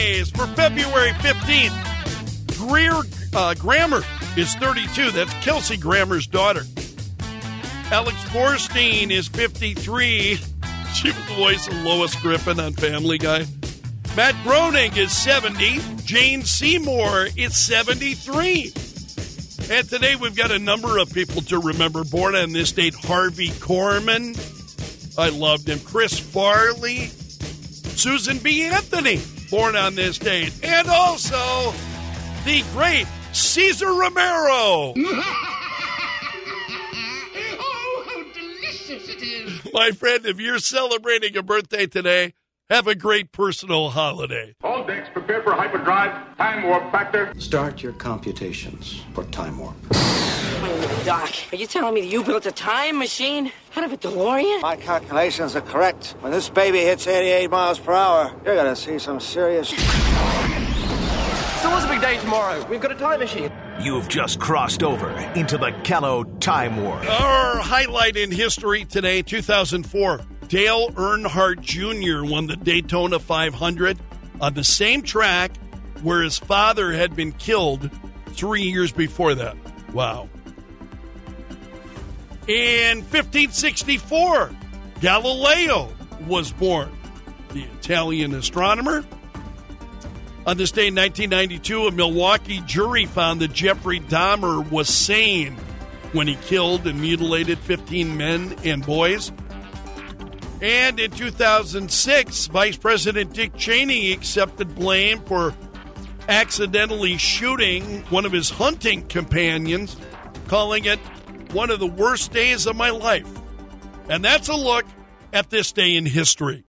birthdays for February 15th. Greer uh, Grammer is 32. That's Kelsey Grammer's daughter. Alex Borstein is 53. She was the voice of Lois Griffin on Family Guy. Matt Groening is 70. Jane Seymour is 73. And today we've got a number of people to remember. Born on this date, Harvey Korman. I loved him. Chris Farley. Susan B. Anthony, born on this date. And also the great Cesar Romero. oh, how delicious it is! My friend, if you're celebrating a birthday today, have a great personal holiday. All decks prepare for hyperdrive. Time warp factor. Start your computations for time warp. Wait a minute, Doc. Are you telling me that you built a time machine out of a DeLorean? My calculations are correct. When this baby hits 88 miles per hour, you're gonna see some serious. So what's the big day tomorrow? We've got a time machine. You've just crossed over into the Callow Time Warp. Our highlight in history today, 2004. Dale Earnhardt Jr. won the Daytona 500 on the same track where his father had been killed three years before that. Wow. In 1564, Galileo was born, the Italian astronomer. On this day in 1992, a Milwaukee jury found that Jeffrey Dahmer was sane when he killed and mutilated 15 men and boys. And in 2006, Vice President Dick Cheney accepted blame for accidentally shooting one of his hunting companions, calling it one of the worst days of my life. And that's a look at this day in history.